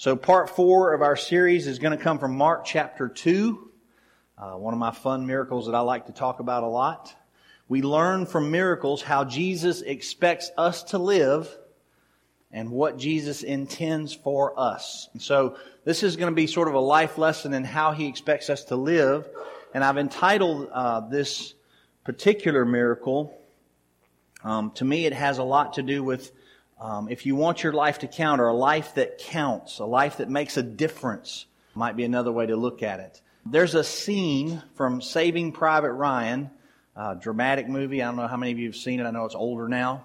So, part four of our series is going to come from Mark chapter 2, uh, one of my fun miracles that I like to talk about a lot. We learn from miracles how Jesus expects us to live and what Jesus intends for us. And so, this is going to be sort of a life lesson in how he expects us to live. And I've entitled uh, this particular miracle, um, to me, it has a lot to do with um, if you want your life to count, or a life that counts, a life that makes a difference, might be another way to look at it. There's a scene from Saving Private Ryan, a dramatic movie. I don't know how many of you have seen it. I know it's older now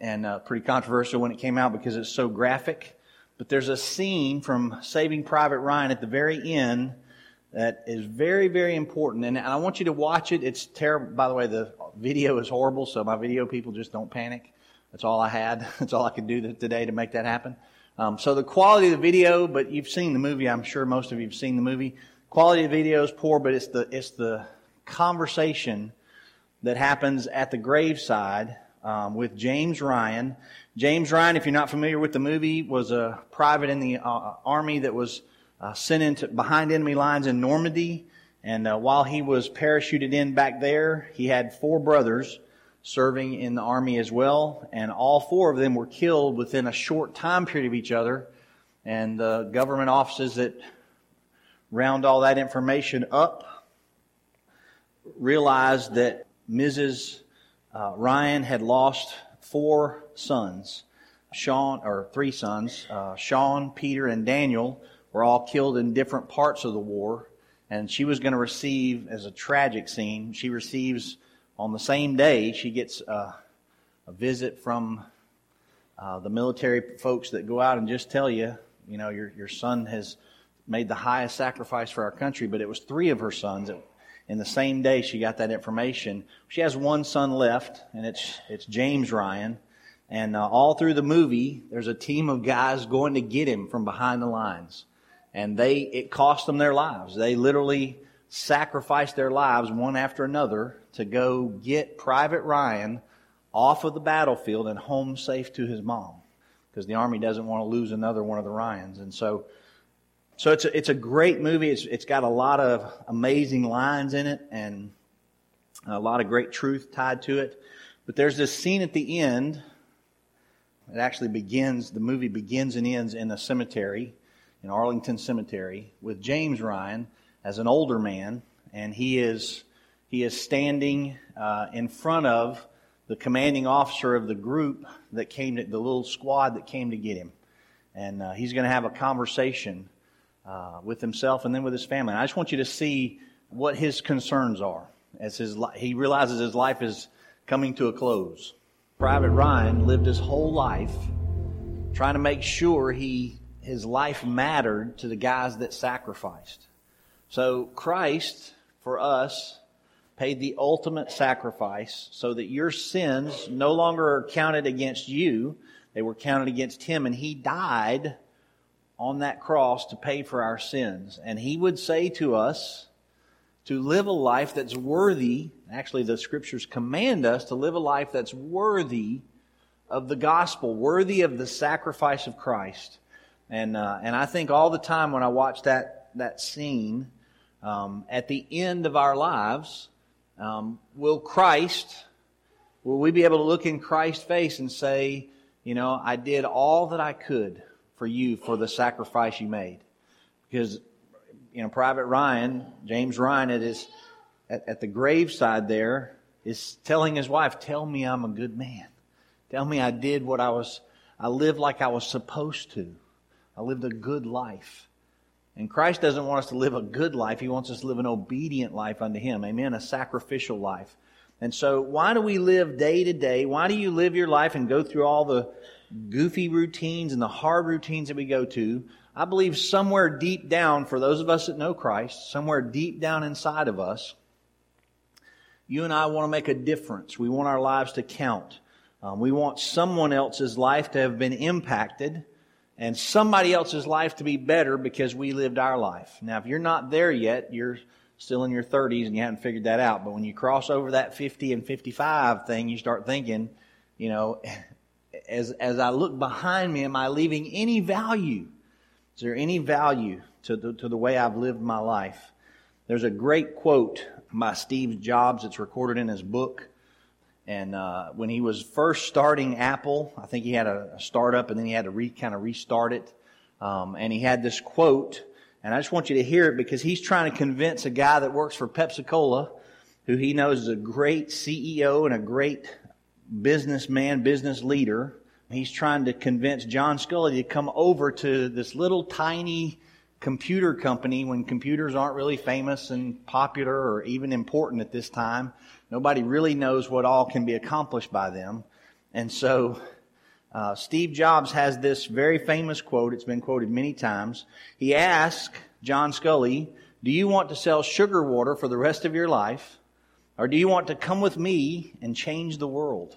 and uh, pretty controversial when it came out because it's so graphic. But there's a scene from Saving Private Ryan at the very end that is very, very important. And I want you to watch it. It's terrible. By the way, the video is horrible, so my video people just don't panic. That's all I had. That's all I could do today to make that happen. Um, so the quality of the video, but you've seen the movie. I'm sure most of you have seen the movie. Quality of the video is poor, but it's the it's the conversation that happens at the graveside um, with James Ryan. James Ryan, if you're not familiar with the movie, was a private in the uh, army that was uh, sent into behind enemy lines in Normandy. And uh, while he was parachuted in back there, he had four brothers serving in the army as well, and all four of them were killed within a short time period of each other. And the government offices that round all that information up realized that Mrs. Uh, Ryan had lost four sons. Sean, or three sons, uh, Sean, Peter, and Daniel were all killed in different parts of the war. And she was going to receive, as a tragic scene, she receives on the same day, she gets a, a visit from uh, the military folks that go out and just tell you, you know, your, your son has made the highest sacrifice for our country, but it was three of her sons. That, in the same day she got that information. She has one son left, and it's, it's James Ryan. And uh, all through the movie, there's a team of guys going to get him from behind the lines. And they, it cost them their lives. They literally sacrificed their lives one after another to go get Private Ryan off of the battlefield and home safe to his mom because the army doesn't want to lose another one of the Ryans. And so, so it's a, it's a great movie. It's, it's got a lot of amazing lines in it and a lot of great truth tied to it. But there's this scene at the end. It actually begins, the movie begins and ends in a cemetery, in Arlington Cemetery, with James Ryan as an older man, and he is he is standing uh, in front of the commanding officer of the group that came to the little squad that came to get him, and uh, he's going to have a conversation uh, with himself and then with his family. And I just want you to see what his concerns are as his he realizes his life is coming to a close. Private Ryan lived his whole life trying to make sure he his life mattered to the guys that sacrificed. So Christ, for us, paid the ultimate sacrifice so that your sins no longer are counted against you. They were counted against him and he died on that cross to pay for our sins. And he would say to us to live a life that's worthy. Actually, the scriptures command us to live a life that's worthy of the gospel, worthy of the sacrifice of Christ. And, uh, and I think all the time when I watch that, that scene, um, at the end of our lives, um, will Christ, will we be able to look in Christ's face and say, you know, I did all that I could for you for the sacrifice you made? Because, you know, Private Ryan, James Ryan, at his, at, at the graveside there, is telling his wife, tell me I'm a good man. Tell me I did what I was, I lived like I was supposed to. I lived a good life. And Christ doesn't want us to live a good life. He wants us to live an obedient life unto Him. Amen. A sacrificial life. And so, why do we live day to day? Why do you live your life and go through all the goofy routines and the hard routines that we go to? I believe somewhere deep down, for those of us that know Christ, somewhere deep down inside of us, you and I want to make a difference. We want our lives to count. Um, we want someone else's life to have been impacted and somebody else's life to be better because we lived our life. Now, if you're not there yet, you're still in your 30s and you haven't figured that out. But when you cross over that 50 and 55 thing, you start thinking, you know, as, as I look behind me, am I leaving any value Is there any value to the, to the way I've lived my life? There's a great quote by Steve Jobs. It's recorded in his book. And uh, when he was first starting Apple, I think he had a, a startup and then he had to re, kind of restart it. Um, and he had this quote, and I just want you to hear it because he's trying to convince a guy that works for Pepsi Cola, who he knows is a great CEO and a great businessman, business leader. He's trying to convince John Sculley to come over to this little tiny computer company when computers aren't really famous and popular or even important at this time. Nobody really knows what all can be accomplished by them. And so, uh, Steve Jobs has this very famous quote. It's been quoted many times. He asked John Sculley, do you want to sell sugar water for the rest of your life? Or do you want to come with me and change the world?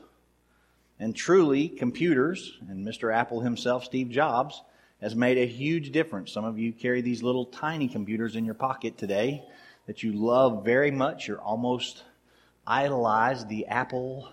And truly, computers, and Mr. Apple himself, Steve Jobs, has made a huge difference. Some of you carry these little tiny computers in your pocket today that you love very much. You're almost idolized the Apple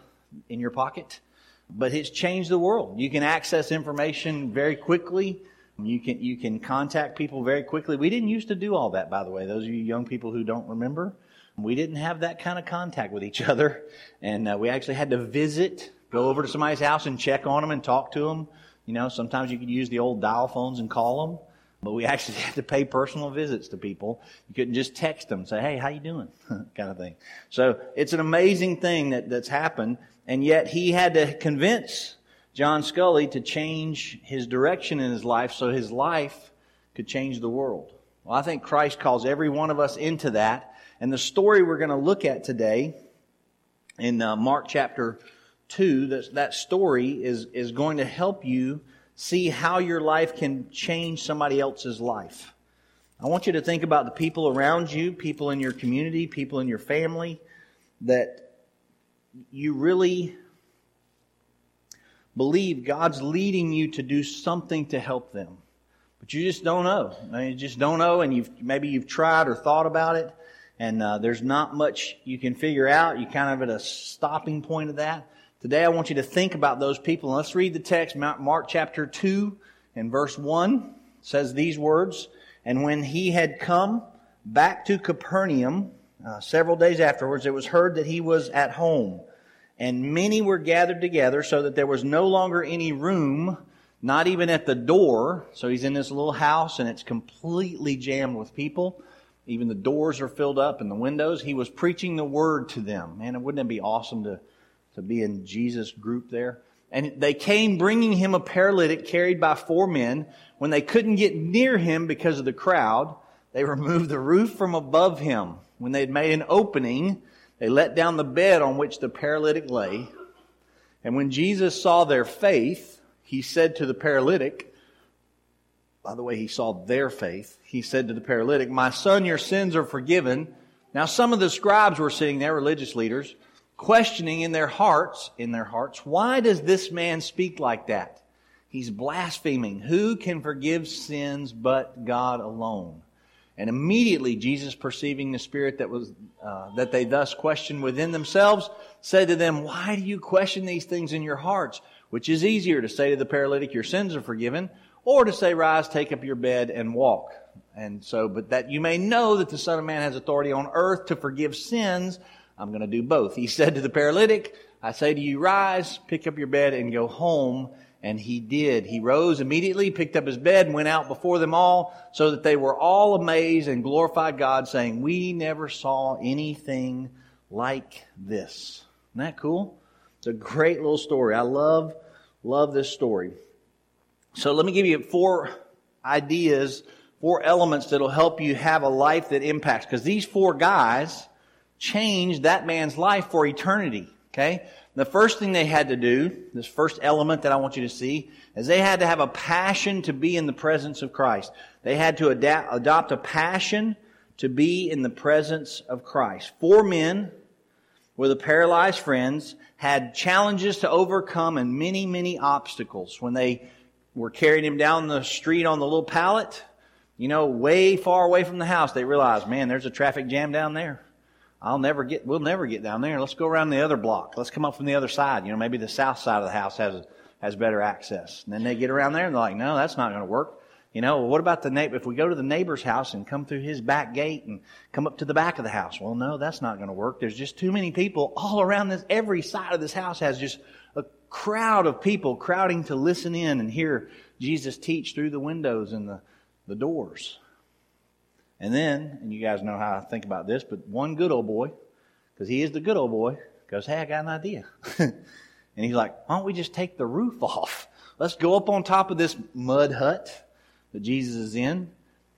in your pocket. But it's changed the world. You can access information very quickly. You can, you can contact people very quickly. We didn't used to do all that, by the way. Those of you young people who don't remember, we didn't have that kind of contact with each other. And uh, we actually had to visit, go over to somebody's house and check on them and talk to them. You know, sometimes you could use the old dial phones and call them, but we actually had to pay personal visits to people. You couldn't just text them, say, "Hey, how you doing?" kind of thing. So it's an amazing thing that, that's happened, and yet he had to convince John Sculley to change his direction in his life so his life could change the world. Well, I think Christ calls every one of us into that, and the story we're going to look at today in uh, Mark chapter 2, that, that story is, is going to help you see how your life can change somebody else's life. I want you to think about the people around you, people in your community, people in your family, that you really believe God's leading you to do something to help them. But you just don't know. You just don't know, and you've maybe you've tried or thought about it, and uh, there's not much you can figure out. You're kind of at a stopping point of that. Today I want you to think about those people. let's read the text, Mark chapter 2 and verse 1 says these words. And when he had come back to Capernaum, uh, several days afterwards, it was heard that he was at home. And many were gathered together so that there was no longer any room, not even at the door. So he's in this little house and it's completely jammed with people. Even the doors are filled up and the windows. He was preaching the word to them. Man, wouldn't it be awesome to to be in Jesus' group there. And they came bringing him a paralytic carried by four men. When they couldn't get near him because of the crowd, they removed the roof from above him. When they had made an opening, they let down the bed on which the paralytic lay. And when Jesus saw their faith, he said to the paralytic, by the way, he saw their faith. He said to the paralytic, My son, your sins are forgiven. Now, some of the scribes were sitting there, religious leaders, questioning in their hearts, in their hearts, why does this man speak like that? He's blaspheming. Who can forgive sins but God alone? And immediately Jesus, perceiving the spirit that was uh, that they thus questioned within themselves, said to them, "Why do you question these things in your hearts? Which is easier to say to the paralytic, Your sins are forgiven, or to say, Rise, take up your bed and walk." And so, but that you may know that the Son of Man has authority on earth to forgive sins. I'm going to do both. He said to the paralytic, I say to you, rise, pick up your bed, and go home. And he did. He rose immediately, picked up his bed, and went out before them all, so that they were all amazed and glorified God, saying, We never saw anything like this. Isn't that cool? It's a great little story. I love, love this story. So let me give you four ideas, four elements that'll help you have a life that impacts. Because these four guys, changed that man's life for eternity. Okay? The first thing they had to do, this first element that I want you to see, is they had to have a passion to be in the presence of Christ. They had to adapt, adopt a passion to be in the presence of Christ. Four men with a paralyzed friends had challenges to overcome and many, many obstacles. When they were carrying him down the street on the little pallet, you know, way far away from the house, they realized, man, there's a traffic jam down there. I'll never get, we'll never get down there. Let's go around the other block. Let's come up from the other side. You know, maybe the south side of the house has, has better access. And then they get around there and they're like, no, that's not going to work. You know, what about the neighbor? If we go to the neighbor's house and come through his back gate and come up to the back of the house, well, no, that's not going to work. There's just too many people all around this. Every side of this house has just a crowd of people crowding to listen in and hear Jesus teach through the windows and the, the doors. And then, and you guys know how I think about this, but one good old boy, because he is the good old boy, goes, Hey, I got an idea. and he's like, Why don't we just take the roof off? Let's go up on top of this mud hut that Jesus is in,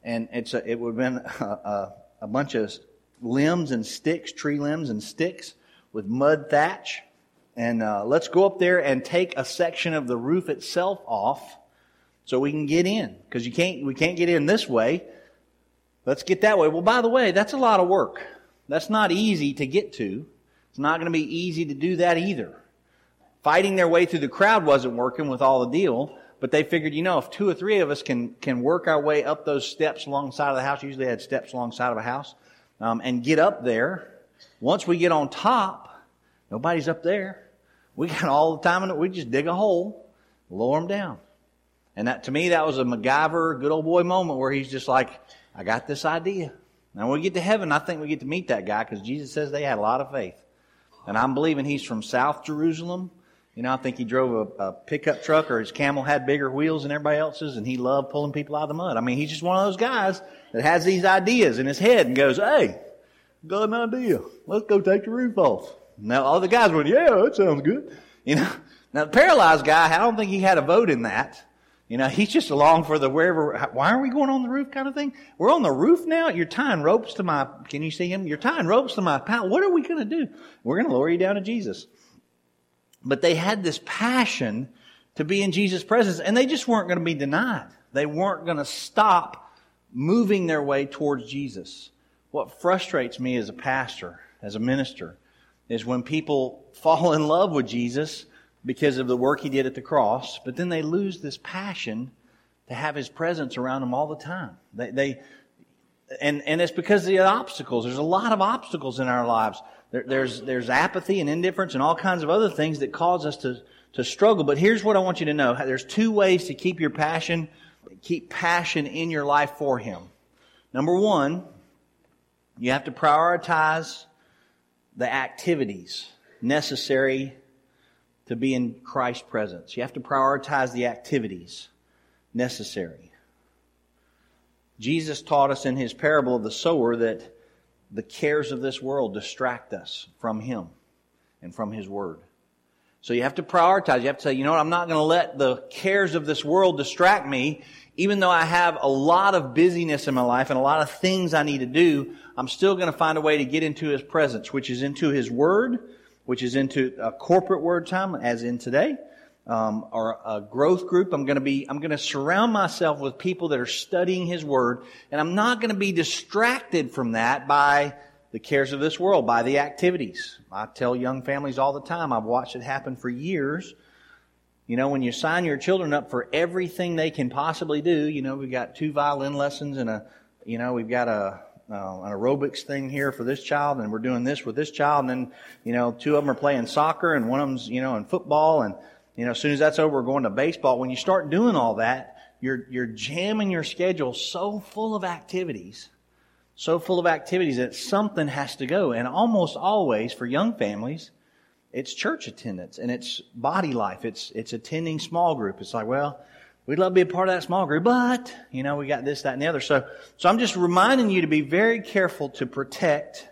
and it's a, it would have been a, a, a bunch of limbs and sticks, tree limbs and sticks with mud thatch. And uh, let's go up there and take a section of the roof itself off so we can get in because you can't we can't get in this way. Let's get that way. Well, by the way, that's a lot of work. That's not easy to get to. It's not going to be easy to do that either. Fighting their way through the crowd wasn't working with all the deal. But they figured, you know, if two or three of us can, can work our way up those steps alongside of the house, usually they had steps alongside of a house, um, and get up there, once we get on top, nobody's up there. We got all the time it. We just dig a hole, lower them down. And that, to me, that was a MacGyver, good old boy moment where he's just like, I got this idea. Now, when we get to heaven, I think we get to meet that guy because Jesus says they had a lot of faith. And I'm believing he's from South Jerusalem. You know, I think he drove a, a, pickup truck or his camel had bigger wheels than everybody else's and he loved pulling people out of the mud. I mean, he's just one of those guys that has these ideas in his head and goes, Hey, got an idea. Let's go take the roof off. Now, all the guys went, Yeah, that sounds good. You know, now the paralyzed guy, I don't think he had a vote in that. You know, he's just along for the wherever, why are we going on the roof kind of thing? We're on the roof now. You're tying ropes to my, can you see him? You're tying ropes to my pal. What are we going to do? We're going to lower you down to Jesus. But they had this passion to be in Jesus' presence, and they just weren't going to be denied. They weren't going to stop moving their way towards Jesus. What frustrates me as a pastor, as a minister, is when people fall in love with Jesus because of the work he did at the cross, but then they lose this passion to have his presence around them all the time. They, they and, and it's because of the obstacles. There's a lot of obstacles in our lives. There, there's, there's apathy and indifference and all kinds of other things that cause us to, to struggle. But here's what I want you to know. There's two ways to keep your passion, keep passion in your life for Him. Number one, you have to prioritize the activities necessary to be in Christ's presence. You have to prioritize the activities necessary. Jesus taught us in his parable of the sower that the cares of this world distract us from Him and from His Word. So you have to prioritize. You have to say, you know what, I'm not going to let the cares of this world distract me. Even though I have a lot of busyness in my life and a lot of things I need to do, I'm still going to find a way to get into His presence, which is into His Word, which is into a corporate word time, as in today, um, or a growth group. I'm going to be, I'm going to surround myself with people that are studying His Word, and I'm not going to be distracted from that by the cares of this world, by the activities. I tell young families all the time, I've watched it happen for years. You know, when you sign your children up for everything they can possibly do, you know, we've got two violin lessons and a, you know, we've got a, uh, an aerobics thing here for this child, and we're doing this with this child, and then, you know, two of them are playing soccer, and one of them's, you know, in football, and, you know, as soon as that's over, we're going to baseball. When you start doing all that, you're, you're jamming your schedule so full of activities, so full of activities that something has to go. And almost always for young families, it's church attendance and it's body life. It's, it's attending small group. It's like, well, we'd love to be a part of that small group, but, you know, we got this, that, and the other. So, so I'm just reminding you to be very careful to protect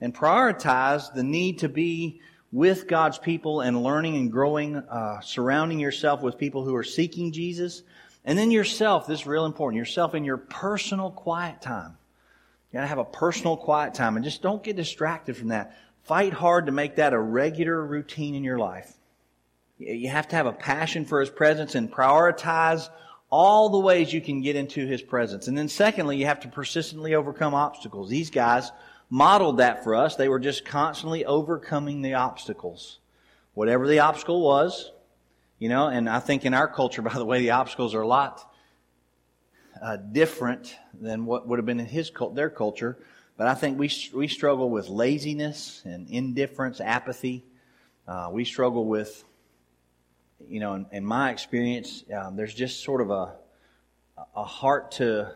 and prioritize the need to be with God's people and learning and growing, uh, surrounding yourself with people who are seeking Jesus. And then yourself, this is real important, yourself in your personal quiet time. You gotta have a personal quiet time and just don't get distracted from that. Fight hard to make that a regular routine in your life. You have to have a passion for His presence and prioritize all the ways you can get into His presence. And then secondly, you have to persistently overcome obstacles. These guys modeled that for us. They were just constantly overcoming the obstacles. Whatever the obstacle was, you know, and I think in our culture, by the way, the obstacles are a lot uh, different than what would have been in his cult, their culture. But I think we we struggle with laziness and indifference, apathy. Uh, we struggle with, you know, in, in my experience, um, there's just sort of a a heart to,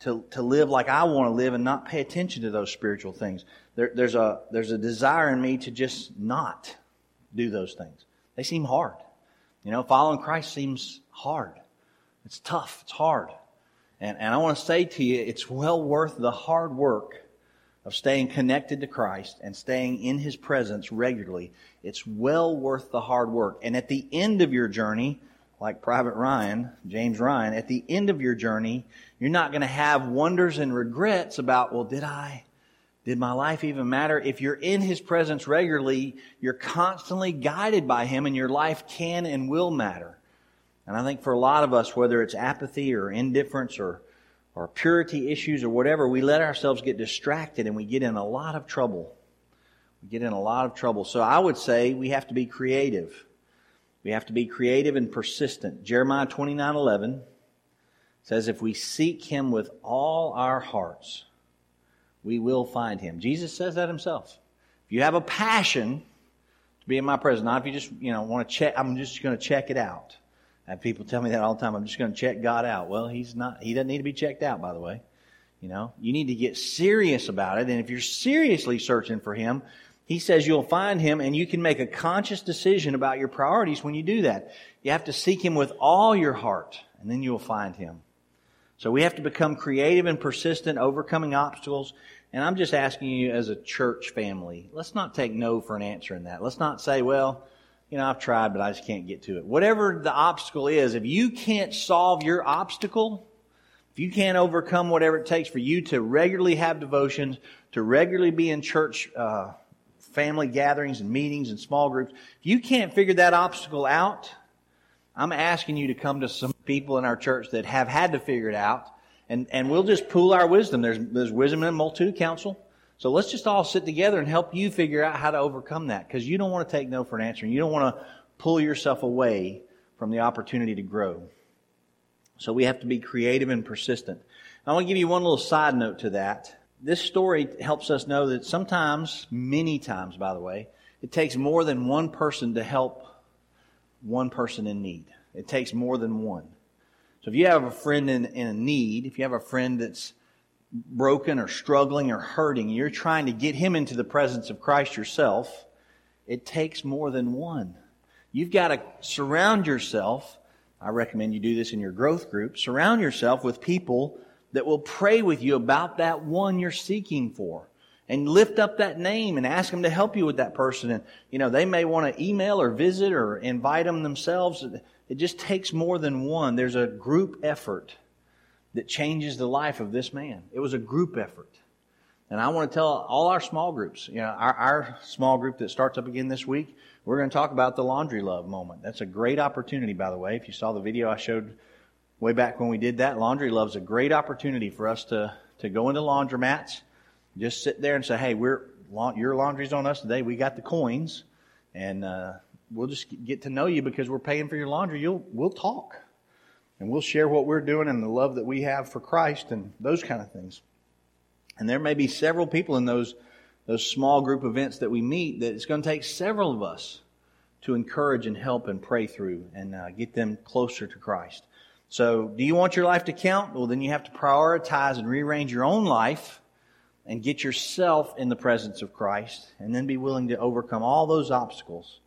to, to live like I want to live and not pay attention to those spiritual things. There, there's, a, there's a desire in me to just not do those things. They seem hard. You know, following Christ seems hard. It's tough. It's hard. And, and I want to say to you, it's well worth the hard work of staying connected to Christ and staying in His presence regularly. It's well worth the hard work. And at the end of your journey, like Private Ryan, James Ryan, at the end of your journey, you're not going to have wonders and regrets about, well, did I, did my life even matter? If you're in His presence regularly, you're constantly guided by Him and your life can and will matter. And I think for a lot of us, whether it's apathy or indifference or, or purity issues or whatever, we let ourselves get distracted and we get in a lot of trouble. We get in a lot of trouble. So I would say we have to be creative. We have to be creative and persistent. Jeremiah 29 11 says, If we seek him with all our hearts, we will find him. Jesus says that himself. If you have a passion to be in my presence, not if you just, you know, want to check, I'm just going to check it out. I have people tell me that all the time. I'm just going to check God out. Well, he's not, he doesn't need to be checked out, by the way. You know, you need to get serious about it. And if you're seriously searching for him, he says you'll find him and you can make a conscious decision about your priorities when you do that. You have to seek him with all your heart and then you'll find him. So we have to become creative and persistent, overcoming obstacles. And I'm just asking you as a church family, let's not take no for an answer in that. Let's not say, well, you know, I've tried, but I just can't get to it. Whatever the obstacle is, if you can't solve your obstacle, if you can't overcome whatever it takes for you to regularly have devotions, to regularly be in church, uh, family gatherings and meetings and small groups, if you can't figure that obstacle out, I'm asking you to come to some people in our church that have had to figure it out, and, and we'll just pool our wisdom. There's, there's wisdom in multitude counsel. So let's just all sit together and help you figure out how to overcome that, because you don't want to take no for an answer, and you don't want to pull yourself away from the opportunity to grow. So we have to be creative and persistent. I want to give you one little side note to that this story helps us know that sometimes, many times, by the way, it takes more than one person to help one person in need. It takes more than one. So if you have a friend in, in need, if you have a friend that's broken or struggling or hurting, you're trying to get him into the presence of Christ yourself, it takes more than one. You've got to surround yourself. I recommend you do this in your growth group. Surround yourself with people that will pray with you about that one you're seeking for. And lift up that name and ask them to help you with that person. And, you know, they may want to email or visit or invite them themselves. It just takes more than one. There's a group effort that changes the life of this man. It was a group effort. And I want to tell all our small groups, you know, our, our small group that starts up again this week, we're going to talk about the laundry love moment. That's a great opportunity, by the way. If you saw the video I showed way back when we did that, Laundry Love's a great opportunity for us to, to go into laundromats, just sit there and say, hey, we're, your laundry's on us today. We got the coins, and uh, we'll just get to know you because we're paying for your laundry. You'll, we'll talk, and we'll share what we're doing and the love that we have for Christ and those kind of things. And there may be several people in those, those small group events that we meet that it's going to take several of us to encourage and help and pray through and uh, get them closer to Christ. So, do you want your life to count? Well, then you have to prioritize and rearrange your own life and get yourself in the presence of Christ and then be willing to overcome all those obstacles.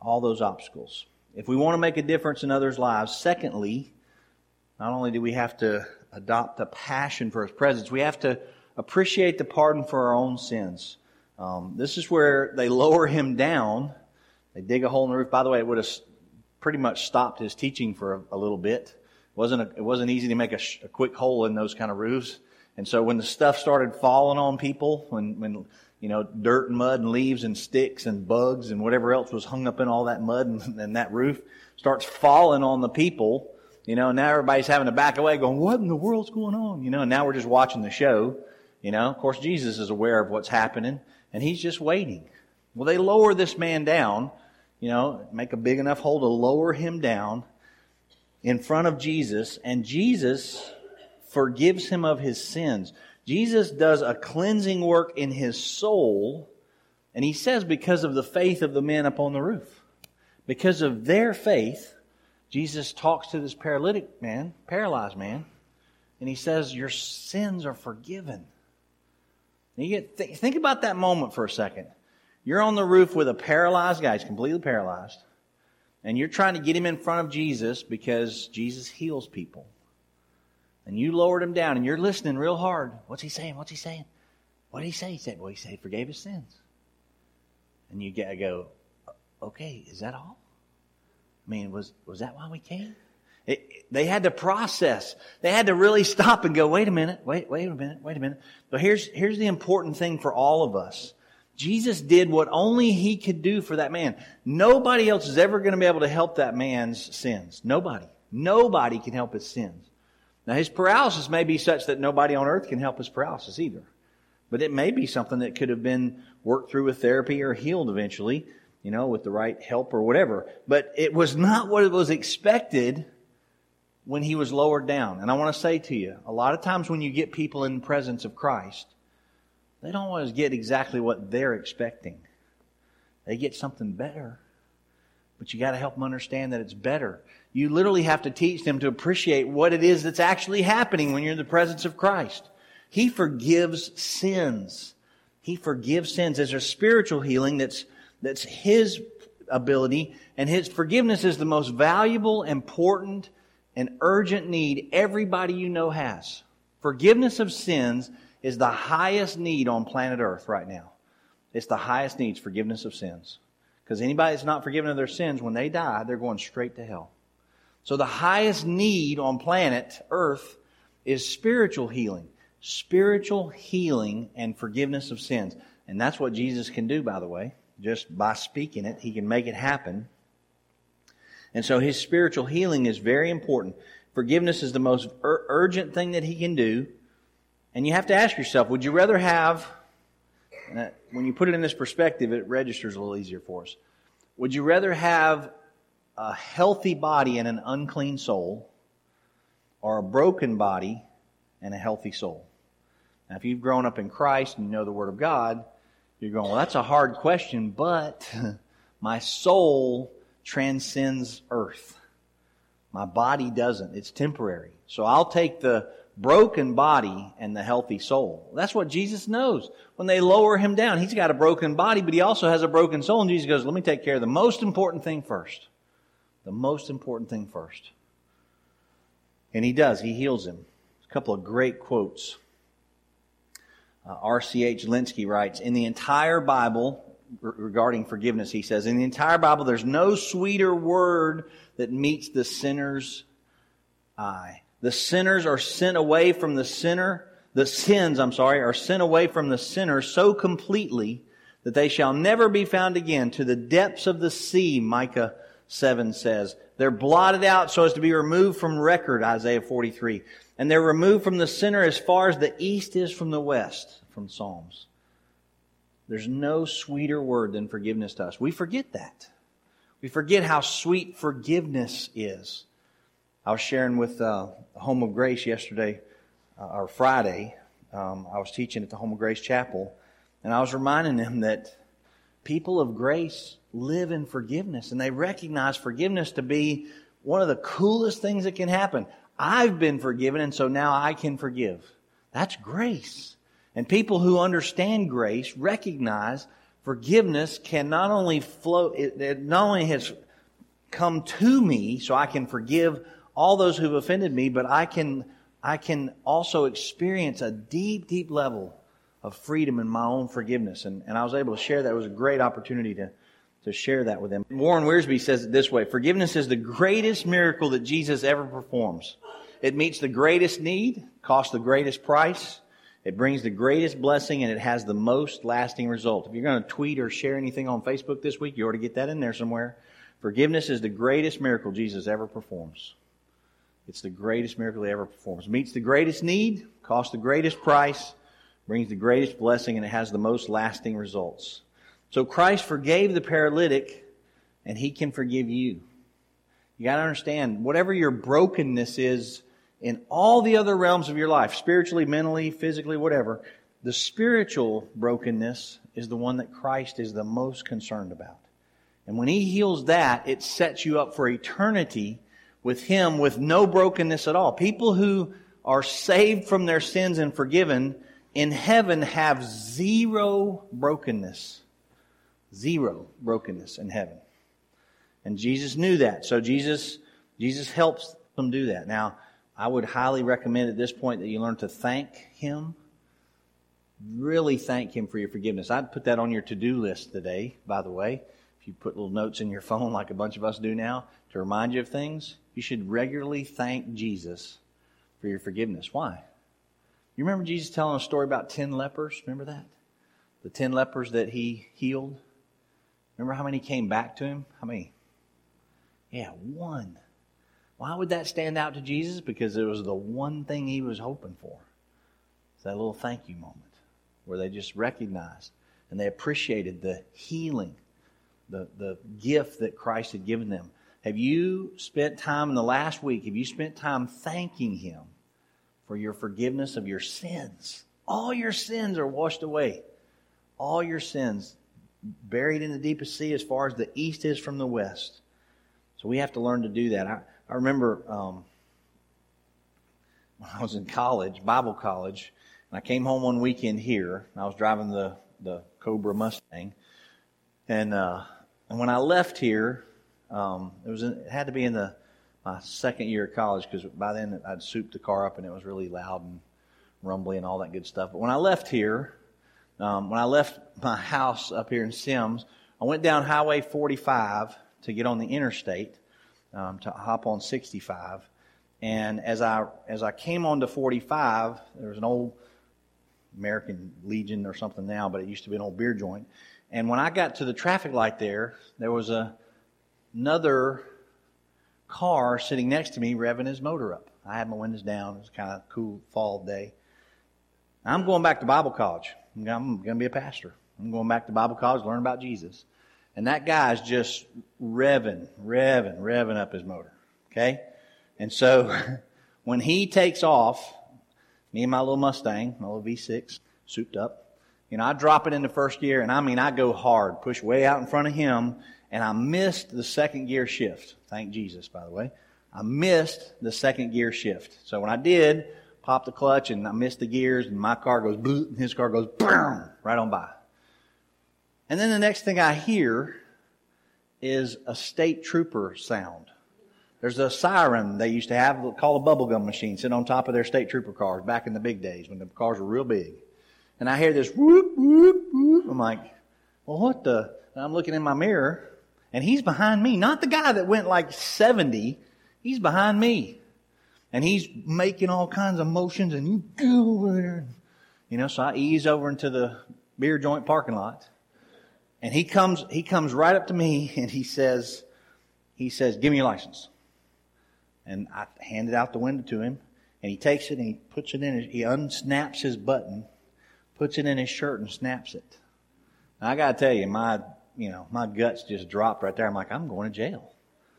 All those obstacles. If we want to make a difference in others' lives, secondly, not only do we have to adopt a passion for His presence, we have to appreciate the pardon for our own sins. Um, this is where they lower him down. They dig a hole in the roof. By the way, it would have pretty much stopped his teaching for a, a little bit wasn't a, it wasn't easy to make a, sh- a quick hole in those kind of roofs. And so when the stuff started falling on people, when, when, you know, dirt and mud and leaves and sticks and bugs and whatever else was hung up in all that mud and, and that roof starts falling on the people, you know, now everybody's having to back away going, what in the world's going on? You know, and now we're just watching the show. You know, of course, Jesus is aware of what's happening and he's just waiting. Well, they lower this man down, you know, make a big enough hole to lower him down in front of Jesus, and Jesus forgives him of his sins. Jesus does a cleansing work in his soul, and he says, because of the faith of the men upon the roof. Because of their faith, Jesus talks to this paralytic man, paralyzed man, and he says, Your sins are forgiven. And you get, th- think about that moment for a second. You're on the roof with a paralyzed guy, he's completely paralyzed, and you're trying to get him in front of Jesus because Jesus heals people. And you lowered him down and you're listening real hard. What's he saying? What's he saying? What did he say? He said, Well, he said forgave his sins. And you get, go, okay, is that all? I mean, was, was that why we came? It, they had to process. They had to really stop and go, wait a minute, wait, wait a minute, wait a minute. But here's, here's the important thing for all of us. Jesus did what only he could do for that man. Nobody else is ever going to be able to help that man's sins. Nobody. Nobody can help his sins. Now, his paralysis may be such that nobody on earth can help his paralysis either. But it may be something that could have been worked through with therapy or healed eventually, you know, with the right help or whatever. But it was not what it was expected when he was lowered down. And I want to say to you, a lot of times when you get people in the presence of Christ, they don't always get exactly what they're expecting. They get something better. But you got to help them understand that it's better. You literally have to teach them to appreciate what it is that's actually happening when you're in the presence of Christ. He forgives sins. He forgives sins. There's a spiritual healing that's, that's His ability, and His forgiveness is the most valuable, important, and urgent need everybody you know has. Forgiveness of sins is the highest need on planet Earth right now. It's the highest needs, forgiveness of sins. Because anybody that's not forgiven of their sins, when they die, they're going straight to hell. So the highest need on planet Earth is spiritual healing. Spiritual healing and forgiveness of sins. And that's what Jesus can do, by the way. Just by speaking it, he can make it happen. And so his spiritual healing is very important. Forgiveness is the most ur- urgent thing that he can do. And you have to ask yourself, would you rather have, uh, when you put it in this perspective, it registers a little easier for us. Would you rather have a healthy body and an unclean soul, or a broken body and a healthy soul? Now, if you've grown up in Christ and you know the Word of God, you're going, well, that's a hard question, but my soul transcends earth. My body doesn't. It's temporary. So I'll take the broken body and the healthy soul. That's what Jesus knows. When they lower him down, he's got a broken body, but he also has a broken soul. And Jesus goes, let me take care of the most important thing first. The most important thing first. And he does. He heals him. A couple of great quotes. Uh, R.C.H. Lenski writes, in the entire Bible, regarding forgiveness, he says, in the entire Bible, there's no sweeter word that meets the sinner's eye the sinners are sent away from the sinner, the sins, I'm sorry, are sent away from the sinner so completely that they shall never be found again. To the depths of the sea, Micah 7 says. They're blotted out so as to be removed from record, Isaiah 43. And they're removed from the center as far as the east is from the west, from Psalms. There's no sweeter word than forgiveness to us. We forget that. We forget how sweet forgiveness is. I was sharing with uh, the Home of Grace yesterday, uh, or Friday. Um, I was teaching at the Home of Grace Chapel, and I was reminding them that people of grace live in forgiveness, and they recognize forgiveness to be one of the coolest things that can happen. I've been forgiven, and so now I can forgive. That's grace. And people who understand grace recognize forgiveness can not only flow, it, it not only has come to me so I can forgive all those who've offended me, but I can, I can also experience a deep, deep level of freedom and my own forgiveness. And, and I was able to share that. It was a great opportunity to, to share that with them. Warren Wiersbe says it this way Forgiveness is the greatest miracle that Jesus ever performs. It meets the greatest need, costs the greatest price, it brings the greatest blessing, and it has the most lasting result. If you're going to tweet or share anything on Facebook this week, you ought to get that in there somewhere. Forgiveness is the greatest miracle Jesus ever performs. It's the greatest miracle he ever performs. Meets the greatest need, costs the greatest price, brings the greatest blessing, and it has the most lasting results. So Christ forgave the paralytic, and he can forgive you. You got to understand, whatever your brokenness is in all the other realms of your life, spiritually, mentally, physically, whatever, the spiritual brokenness is the one that Christ is the most concerned about. And when he heals that, it sets you up for eternity with Him with no brokenness at all. People who are saved from their sins and forgiven in heaven have zero brokenness. Zero brokenness in heaven. And Jesus knew that. So Jesus, Jesus helps them do that. Now, I would highly recommend at this point that you learn to thank Him. Really thank Him for your forgiveness. I'd put that on your to-do list today, by the way. If you put little notes in your phone like a bunch of us do now to remind you of things, you should regularly thank Jesus for your forgiveness. Why? You remember Jesus telling a story about 10 lepers? Remember that? The 10 lepers that he healed? Remember how many came back to him? How many? Yeah, one. Why would that stand out to Jesus? Because it was the one thing he was hoping for. It's that little thank you moment where they just recognized and they appreciated the healing, the, the gift that Christ had given them. Have you spent time in the last week, have you spent time thanking him for your forgiveness of your sins? All your sins are washed away. All your sins buried in the deepest sea as far as the east is from the west. So we have to learn to do that. I, I remember um, when I was in college, Bible college, and I came home one weekend here. and I was driving the, the Cobra Mustang. And, uh, and when I left here, um, it was in, it had to be in the my second year of college because by then I'd souped the car up and it was really loud and rumbly and all that good stuff. But when I left here, um, when I left my house up here in Sims, I went down Highway 45 to get on the interstate um, to hop on 65. And as I as I came onto 45, there was an old American Legion or something now, but it used to be an old beer joint. And when I got to the traffic light there, there was a, another car sitting next to me revving his motor up. I had my windows down. It was kind of cool fall day. I'm going back to Bible college. I'm going to be a pastor. I'm going back to Bible college, learn about Jesus. And that guy's just revving, revving, revving up his motor. Okay? And so when he takes off, me and my little Mustang, my little V6, souped up, you know, I drop it into first gear, and I mean, I go hard, push way out in front of him, and I missed the second gear shift. Thank Jesus, by the way. I missed the second gear shift. So when I did, pop the clutch, and I missed the gears, and my car goes, boot, and his car goes, boom, right on by. And then the next thing I hear is a state trooper sound. There's a siren they used to have called a bubblegum machine sitting on top of their state trooper cars back in the big days when the cars were real big. And I hear this whoop, whoop, whoop. I'm like, well, what the? And I'm looking in my mirror and he's behind me. Not the guy that went like 70. He's behind me. And he's making all kinds of motions and you go over there. You know, so I ease over into the beer joint parking lot. And he comes, he comes right up to me and he says, he says, give me your license. And I handed out the window to him and he takes it and he puts it in he unsnaps his button, puts it in his shirt and snaps it. I gotta tell you, my, you know, my guts just dropped right there. I'm like, I'm going to jail.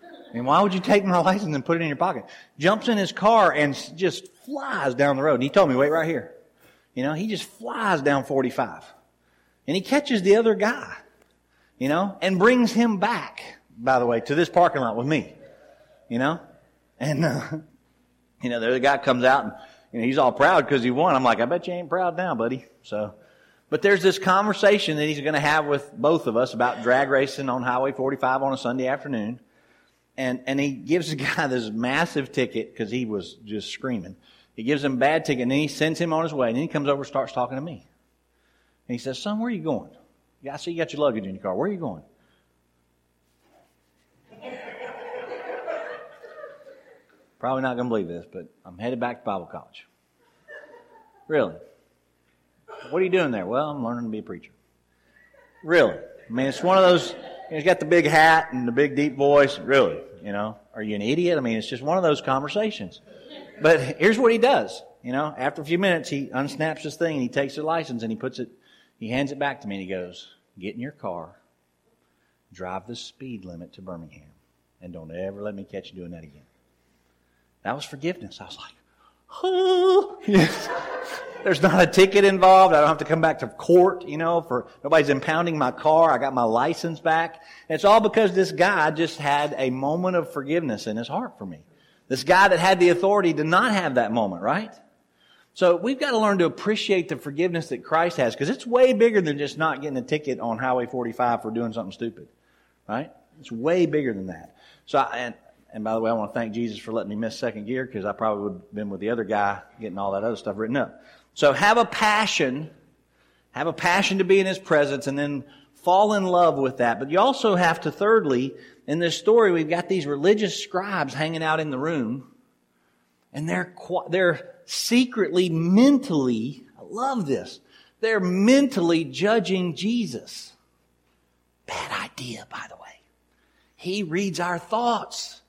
I mean, why would you take my license and put it in your pocket? Jumps in his car and just flies down the road. And he told me, wait right here. You know, he just flies down 45. And he catches the other guy you know, and brings him back, by the way, to this parking lot with me, you know, and, uh, you know, the other guy comes out and, you know, he's all proud because he won. I'm like, I bet you ain't proud now, buddy. So, but there's this conversation that he's going to have with both of us about drag racing on Highway 45 on a Sunday afternoon. And, and he gives the guy this massive ticket because he was just screaming. He gives him a bad ticket and then he sends him on his way and then he comes over and starts talking to me. And he says, son, where are you going? Yeah, I see you got your luggage in your car. Where are you going? Probably not going to believe this, but I'm headed back to Bible college. Really? What are you doing there? Well, I'm learning to be a preacher. Really? I mean, it's one of those, you he's got the big hat and the big deep voice. Really? You know, are you an idiot? I mean, it's just one of those conversations. But here's what he does. You know, after a few minutes, he unsnaps his thing and he takes the license and he puts it he hands it back to me and he goes, Get in your car, drive the speed limit to Birmingham, and don't ever let me catch you doing that again. That was forgiveness. I was like, oh. There's not a ticket involved. I don't have to come back to court, you know, for nobody's impounding my car. I got my license back. It's all because this guy just had a moment of forgiveness in his heart for me. This guy that had the authority did not have that moment, right? So we've got to learn to appreciate the forgiveness that Christ has because it's way bigger than just not getting a ticket on Highway 45 for doing something stupid, right? It's way bigger than that. So, I, and, and by the way, I want to thank Jesus for letting me miss second gear because I probably would have been with the other guy getting all that other stuff written up. So have a passion, have a passion to be in His presence and then fall in love with that. But you also have to, thirdly, in this story, we've got these religious scribes hanging out in the room and they're, they're secretly, mentally, I love this, they're mentally judging Jesus. Bad idea, by the way. He reads our thoughts.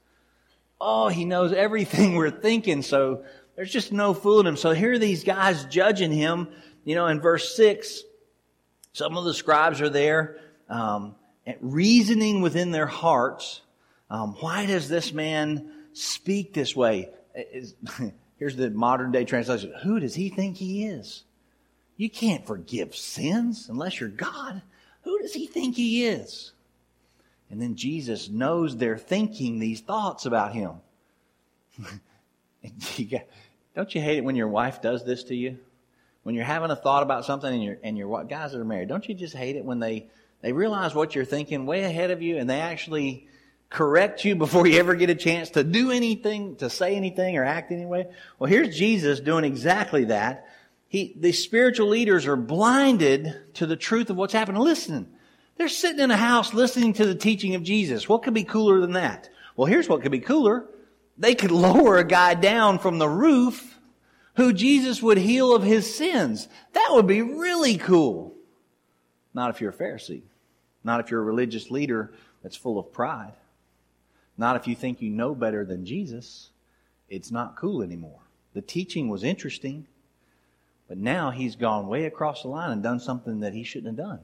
Oh, he knows everything we're thinking, so there's just no fooling him. So here are these guys judging him. You know, in verse 6, some of the scribes are there, um, reasoning within their hearts. Um, why does this man speak this way? Here's the modern day translation. Who does he think he is? You can't forgive sins unless you're God. Who does he think he is? And then Jesus knows they're thinking these thoughts about him. Don't you hate it when your wife does this to you? When you're having a thought about something and your and your guys that are married, don't you just hate it when they they realize what you're thinking way ahead of you and they actually correct you before you ever get a chance to do anything, to say anything or act anyway? Well, here's Jesus doing exactly that. He, the spiritual leaders are blinded to the truth of what's happening. Listen, they're sitting in a house listening to the teaching of Jesus. What could be cooler than that? Well, here's what could be cooler. They could lower a guy down from the roof who Jesus would heal of his sins. That would be really cool. Not if you're a Pharisee. Not if you're a religious leader that's full of pride. Not if you think you know better than Jesus. It's not cool anymore. The teaching was interesting, but now he's gone way across the line and done something that he shouldn't have done.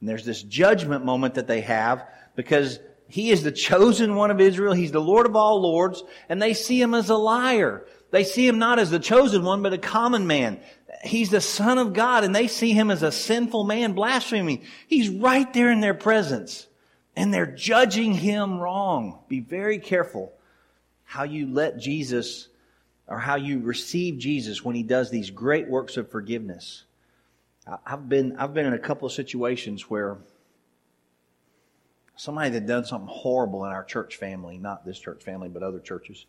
And there's this judgment moment that they have because he is the chosen one of Israel. He's the Lord of all lords, and they see him as a liar. They see him not as the chosen one, but a common man. He's the son of God, and they see him as a sinful man blaspheming. He's right there in their presence and they're judging him wrong. Be very careful how you let Jesus or how you receive Jesus when he does these great works of forgiveness. I've been, I've been in a couple of situations where somebody that done something horrible in our church family, not this church family, but other churches.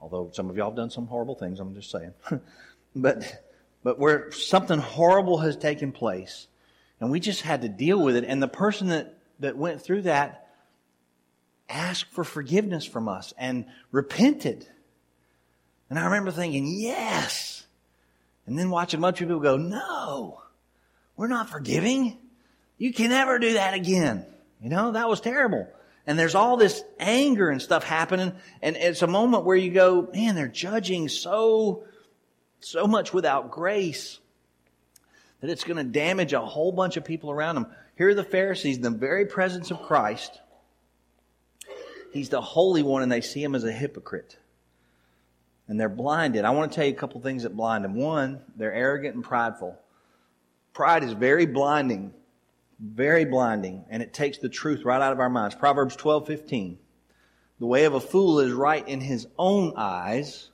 Although some of y'all have done some horrible things, I'm just saying. but, but where something horrible has taken place, and we just had to deal with it, and the person that that went through that asked for forgiveness from us and repented. And I remember thinking, yes. And then watching a bunch of people go, no, we're not forgiving. You can never do that again. You know, that was terrible. And there's all this anger and stuff happening. And it's a moment where you go, man, they're judging so, so much without grace that it's going to damage a whole bunch of people around them. Here are the Pharisees in the very presence of Christ. He's the Holy One, and they see him as a hypocrite. And they're blinded. I want to tell you a couple things that blind them. One, they're arrogant and prideful. Pride is very blinding, very blinding, and it takes the truth right out of our minds. Proverbs twelve fifteen. The way of a fool is right in his own eyes,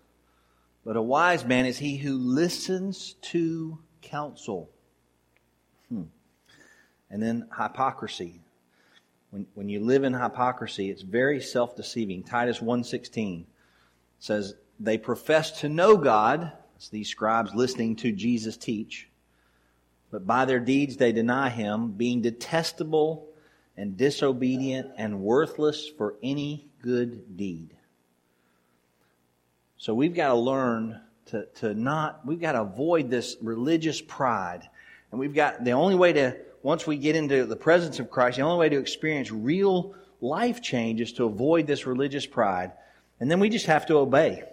but a wise man is he who listens to counsel. Hmm. And then hypocrisy. When, when you live in hypocrisy, it's very self-deceiving. Titus 1.16 says, They profess to know God, it's these scribes listening to Jesus teach, but by their deeds they deny him, being detestable and disobedient and worthless for any good deed. So we've got to learn to, to not, we've got to avoid this religious pride. And we've got, the only way to once we get into the presence of Christ, the only way to experience real life change is to avoid this religious pride. And then we just have to obey.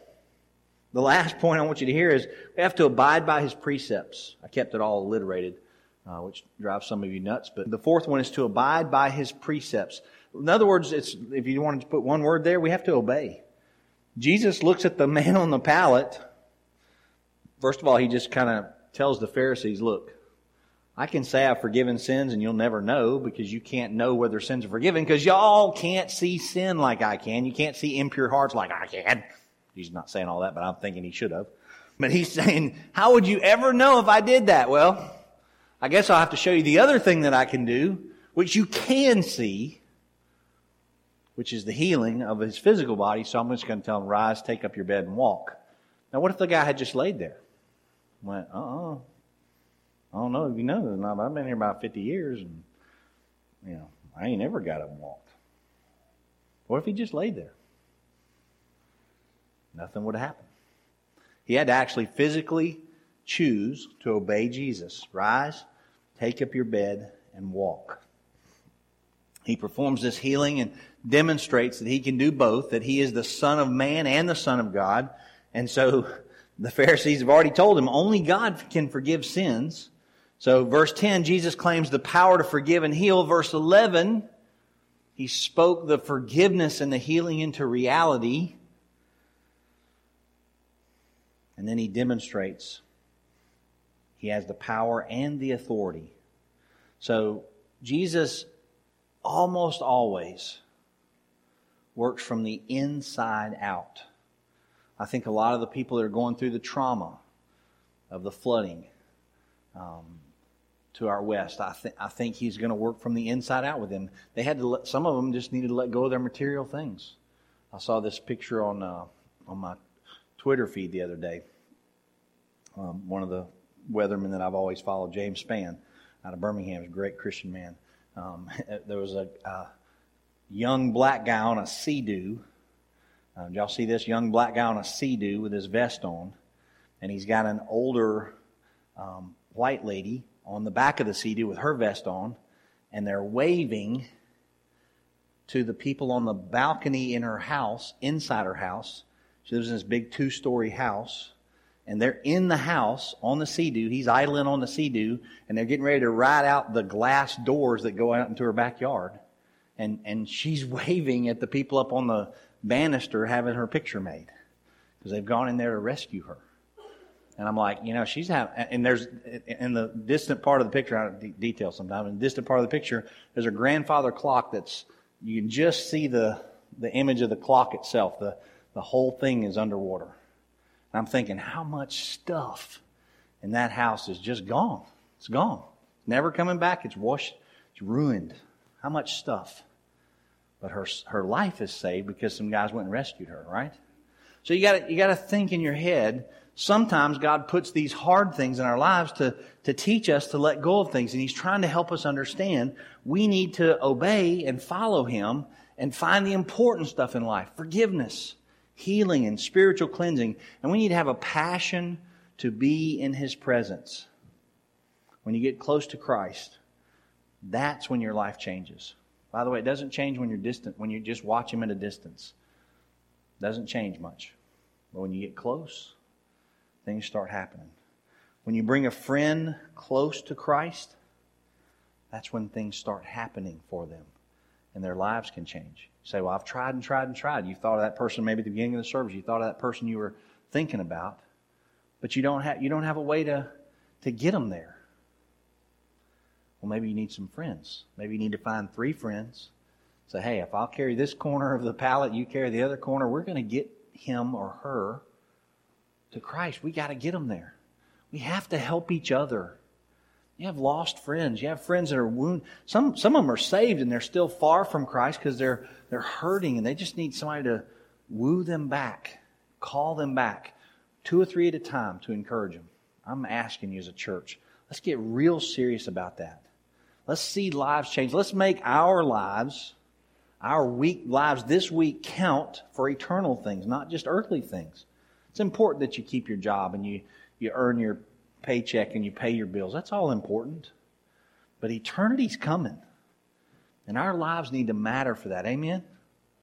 The last point I want you to hear is we have to abide by his precepts. I kept it all alliterated, uh, which drives some of you nuts. But the fourth one is to abide by his precepts. In other words, it's, if you wanted to put one word there, we have to obey. Jesus looks at the man on the pallet. First of all, he just kind of tells the Pharisees, look, I can say I've forgiven sins and you'll never know because you can't know whether sins are forgiven because y'all can't see sin like I can. You can't see impure hearts like I can. He's not saying all that, but I'm thinking he should have. But he's saying, How would you ever know if I did that? Well, I guess I'll have to show you the other thing that I can do, which you can see, which is the healing of his physical body. So I'm just going to tell him, Rise, take up your bed, and walk. Now, what if the guy had just laid there? Went, uh uh I don't know if you know. This not. I've been here about 50 years, and, you know, I ain't ever got up and walked. What if he just laid there? Nothing would happen. He had to actually physically choose to obey Jesus. Rise, take up your bed, and walk. He performs this healing and demonstrates that he can do both, that he is the Son of Man and the Son of God. And so the Pharisees have already told him only God can forgive sins. So verse 10, Jesus claims the power to forgive and heal. Verse 11, he spoke the forgiveness and the healing into reality. And then he demonstrates he has the power and the authority. So Jesus almost always works from the inside out. I think a lot of the people that are going through the trauma of the flooding um, to our west, I, th- I think he's going to work from the inside out with them. They had to let, some of them just needed to let go of their material things. I saw this picture on uh, on my Twitter feed the other day. Um, one of the weathermen that I've always followed, James Spann, out of Birmingham, is a great Christian man. Um, there was a, a, young black guy on a sea-doo. Uh, y'all see this young black guy on a sea-doo with his vest on, and he's got an older um, white lady on the back of the sea-doo with her vest on, and they're waving to the people on the balcony in her house, inside her house. She lives in this big two-story house and they're in the house on the sea-doo. He's idling on the sea-doo, and they're getting ready to ride out the glass doors that go out into her backyard. And, and she's waving at the people up on the banister having her picture made because they've gone in there to rescue her. And I'm like, you know, she's having, and there's, in the distant part of the picture, I don't detail sometimes, in the distant part of the picture, there's a grandfather clock that's, you can just see the, the image of the clock itself. The, the whole thing is underwater. And I'm thinking, how much stuff in that house is just gone? It's gone. Never coming back. It's washed. It's ruined. How much stuff? But her, her life is saved because some guys went and rescued her, right? So you got you got to think in your head. Sometimes God puts these hard things in our lives to, to teach us to let go of things. And He's trying to help us understand we need to obey and follow Him and find the important stuff in life. Forgiveness healing and spiritual cleansing. And we need to have a passion to be in His presence. When you get close to Christ, that's when your life changes. By the way, it doesn't change when you're distant, when you just watch Him at a distance. It doesn't change much. But when you get close, things start happening. When you bring a friend close to Christ, that's when things start happening for them and their lives can change. You say, Well, I've tried and tried and tried. You thought of that person maybe at the beginning of the service. You thought of that person you were thinking about, but you don't have, you don't have a way to, to get them there. Well, maybe you need some friends. Maybe you need to find three friends. Say, hey, if I'll carry this corner of the pallet, you carry the other corner, we're going to get him or her to Christ. We got to get them there. We have to help each other. You have lost friends. You have friends that are wounded. Some, some of them are saved and they're still far from Christ because they're, they're hurting and they just need somebody to woo them back, call them back, two or three at a time to encourage them. I'm asking you as a church, let's get real serious about that. Let's see lives change. Let's make our lives, our week lives this week count for eternal things, not just earthly things. It's important that you keep your job and you, you earn your paycheck and you pay your bills. That's all important. But eternity's coming. And our lives need to matter for that. Amen?